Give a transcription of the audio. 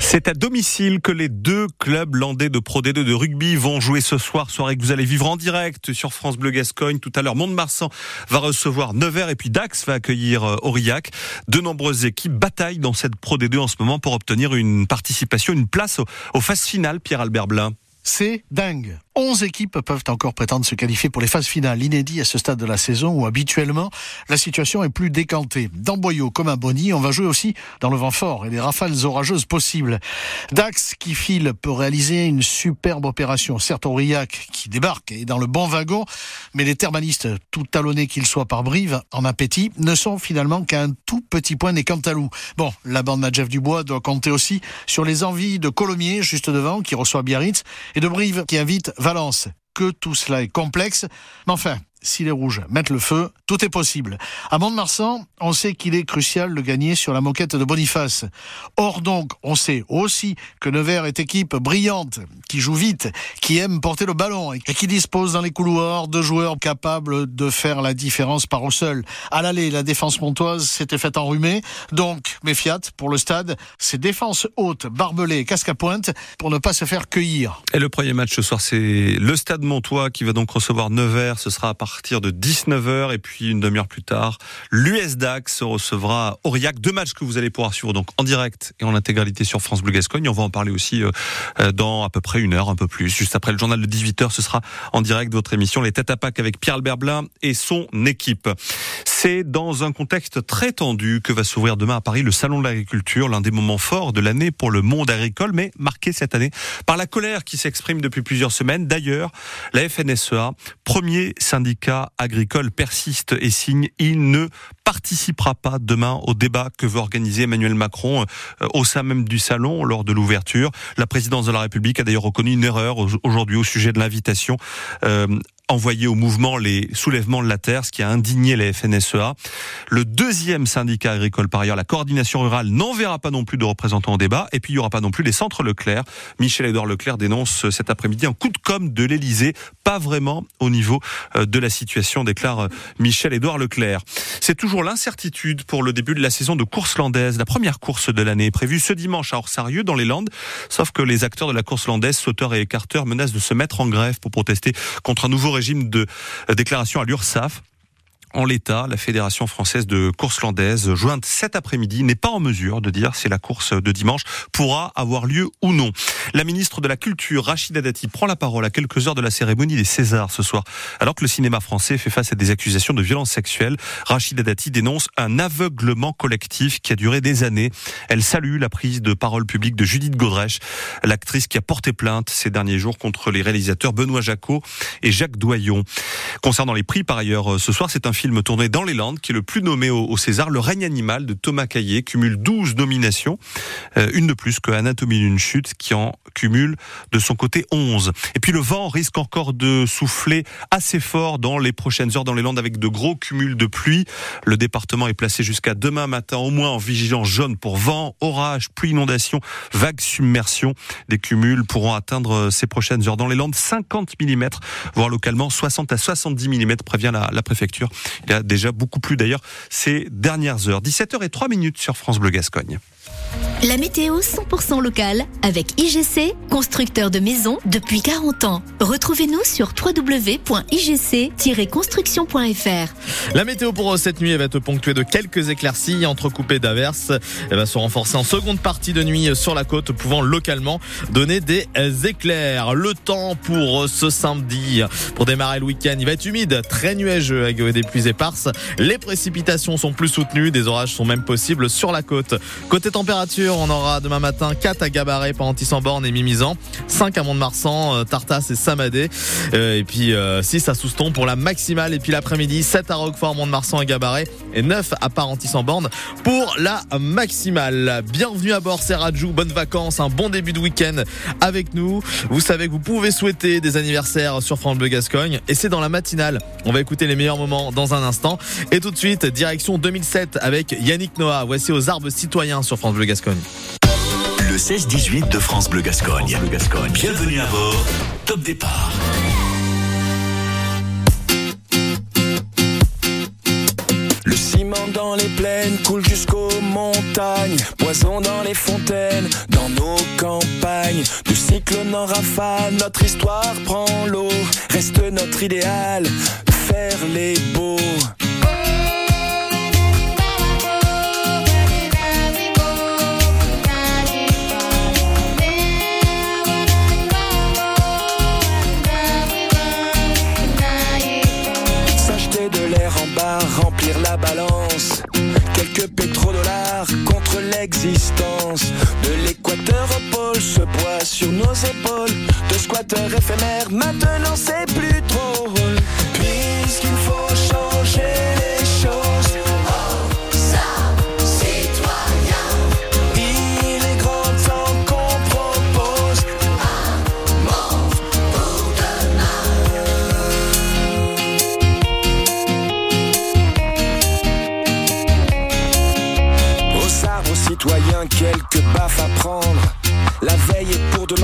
C'est à domicile que les deux clubs landais de Pro D2 de rugby vont jouer ce soir, soirée que vous allez vivre en direct sur France Bleu Gascogne. Tout à l'heure, Mont-de-Marsan va recevoir Nevers et puis Dax va accueillir euh, Aurillac. De nombreuses équipes bataillent dans cette Pro D2 en ce moment pour obtenir une participation, une place aux phases finales, Pierre-Albert Blin. C'est dingue. 11 équipes peuvent encore prétendre se qualifier pour les phases finales, inédit à ce stade de la saison où habituellement la situation est plus décantée. Dans Boyau comme à Bonny, on va jouer aussi dans le vent fort et les rafales orageuses possibles. Dax qui file peut réaliser une superbe opération. Certes, Aurillac qui débarque est dans le bon wagon, mais les thermalistes, tout talonnés qu'ils soient par Brive, en appétit, ne sont finalement qu'un tout petit point des Cantalou. Bon, la bande Nadjef Dubois doit compter aussi sur les envies de Colomiers, juste devant, qui reçoit Biarritz, et de Brive, qui invite Que tout cela est complexe, mais enfin, si les rouges mettent le feu, tout est possible. À Mont-de-Marsan, on sait qu'il est crucial de gagner sur la moquette de Boniface. Or donc, on sait aussi que Nevers est équipe brillante, qui joue vite, qui aime porter le ballon et qui dispose dans les couloirs de joueurs capables de faire la différence par au seul. À l'aller, la défense montoise s'était faite enrhumer, donc méfiat pour le stade, c'est défense haute, barbelée, casque à pointe pour ne pas se faire cueillir. Et le premier match ce soir, c'est le stade montois qui va donc recevoir Nevers, ce sera à partir de 19h et puis une demi-heure plus tard, l'US Dax recevra Aurillac. Deux matchs que vous allez pouvoir suivre donc en direct et en intégralité sur France Bleu Gascogne. On va en parler aussi euh, euh, dans à peu près une heure, un peu plus. Juste après le journal de 18h, ce sera en direct votre émission Les Têtes à Pâques avec Pierre Albert Blin et son équipe. C'est dans un contexte très tendu que va s'ouvrir demain à Paris le Salon de l'agriculture, l'un des moments forts de l'année pour le monde agricole, mais marqué cette année par la colère qui s'exprime depuis plusieurs semaines. D'ailleurs, la FNSEA, premier syndicat agricole persiste et signe, il ne participera pas demain au débat que veut organiser Emmanuel Macron euh, au sein même du salon lors de l'ouverture. La présidence de la République a d'ailleurs reconnu une erreur aujourd'hui au sujet de l'invitation euh, envoyé au mouvement les soulèvements de la terre, ce qui a indigné les FNSEA. Le deuxième syndicat agricole, par ailleurs, la coordination rurale, n'enverra pas non plus de représentants au débat. Et puis, il n'y aura pas non plus les centres Leclerc. Michel-Édouard Leclerc dénonce cet après-midi un coup de com' de l'Elysée, pas vraiment au niveau euh, de la situation, déclare euh, Michel-Édouard Leclerc. C'est toujours l'incertitude pour le début de la saison de course landaise. La première course de l'année est prévue ce dimanche à Orsarieux, dans les Landes. Sauf que les acteurs de la course landaise, sauteurs et écarteurs, menacent de se mettre en grève pour protester contre un nouveau régime de déclaration à l'URSSAF. En l'état, la Fédération française de course landaise, jointe cet après-midi, n'est pas en mesure de dire si la course de dimanche pourra avoir lieu ou non. La ministre de la Culture, Rachida Dati, prend la parole à quelques heures de la cérémonie des Césars ce soir. Alors que le cinéma français fait face à des accusations de violences sexuelles, Rachida Dati dénonce un aveuglement collectif qui a duré des années. Elle salue la prise de parole publique de Judith Godrèche, l'actrice qui a porté plainte ces derniers jours contre les réalisateurs Benoît Jacot et Jacques Doyon. Concernant les prix, par ailleurs, ce soir, c'est un film tourné dans les Landes qui est le plus nommé au, César. Le règne animal de Thomas Caillé cumule 12 nominations, euh, une de plus que Anatomie d'une chute qui en cumule de son côté 11. Et puis le vent risque encore de souffler assez fort dans les prochaines heures dans les Landes avec de gros cumuls de pluie. Le département est placé jusqu'à demain matin au moins en vigilance jaune pour vent, orage, pluie, inondation, vague submersion. Des cumuls pourront atteindre ces prochaines heures dans les Landes 50 mm, voire localement 60 à 70 mm, prévient la préfecture. Il y a déjà beaucoup plus d'ailleurs ces dernières heures. 17h et 3 minutes sur France Bleu Gascogne. La météo 100% locale avec IGC, constructeur de maisons depuis 40 ans. Retrouvez-nous sur www.igc-construction.fr. La météo pour cette nuit elle va être ponctuée de quelques éclaircies entrecoupées d'averses. Elle va se renforcer en seconde partie de nuit sur la côte, pouvant localement donner des éclairs. Le temps pour ce samedi, pour démarrer le week-end, il va être humide, très nuageux avec des pluies éparses. Les précipitations sont plus soutenues, des orages sont même possibles sur la côte. Côté température, on aura demain matin 4 à Gabaret, Parentis-en-Borne et Mimizan, 5 à Mont-de-Marsan, euh, Tartas et Samadé, euh, et puis 6 euh, à Souston pour la maximale, et puis l'après-midi 7 à Roquefort, Mont-de-Marsan et Gabaret, et 9 à Parentis-en-Borne pour la maximale. Bienvenue à bord, c'est Rajou, bonnes vacances, un bon début de week-end avec nous. Vous savez que vous pouvez souhaiter des anniversaires sur France Bleu Gascogne, et c'est dans la matinale. On va écouter les meilleurs moments dans un instant, et tout de suite, direction 2007 avec Yannick Noah. Voici aux arbres citoyens sur France Bleu Gascogne. Le 16-18 de France Bleu Gascogne. Bienvenue à bord. Top départ. Le ciment dans les plaines coule jusqu'aux montagnes montagnes, poison dans les fontaines, dans nos campagnes, du cyclone en rafale, notre histoire prend l'eau, reste notre idéal, faire les beaux. De l'équateur au pôle, ce poids sur nos épaules. De squatteurs éphémères, maintenant c'est plus trop. bien quelques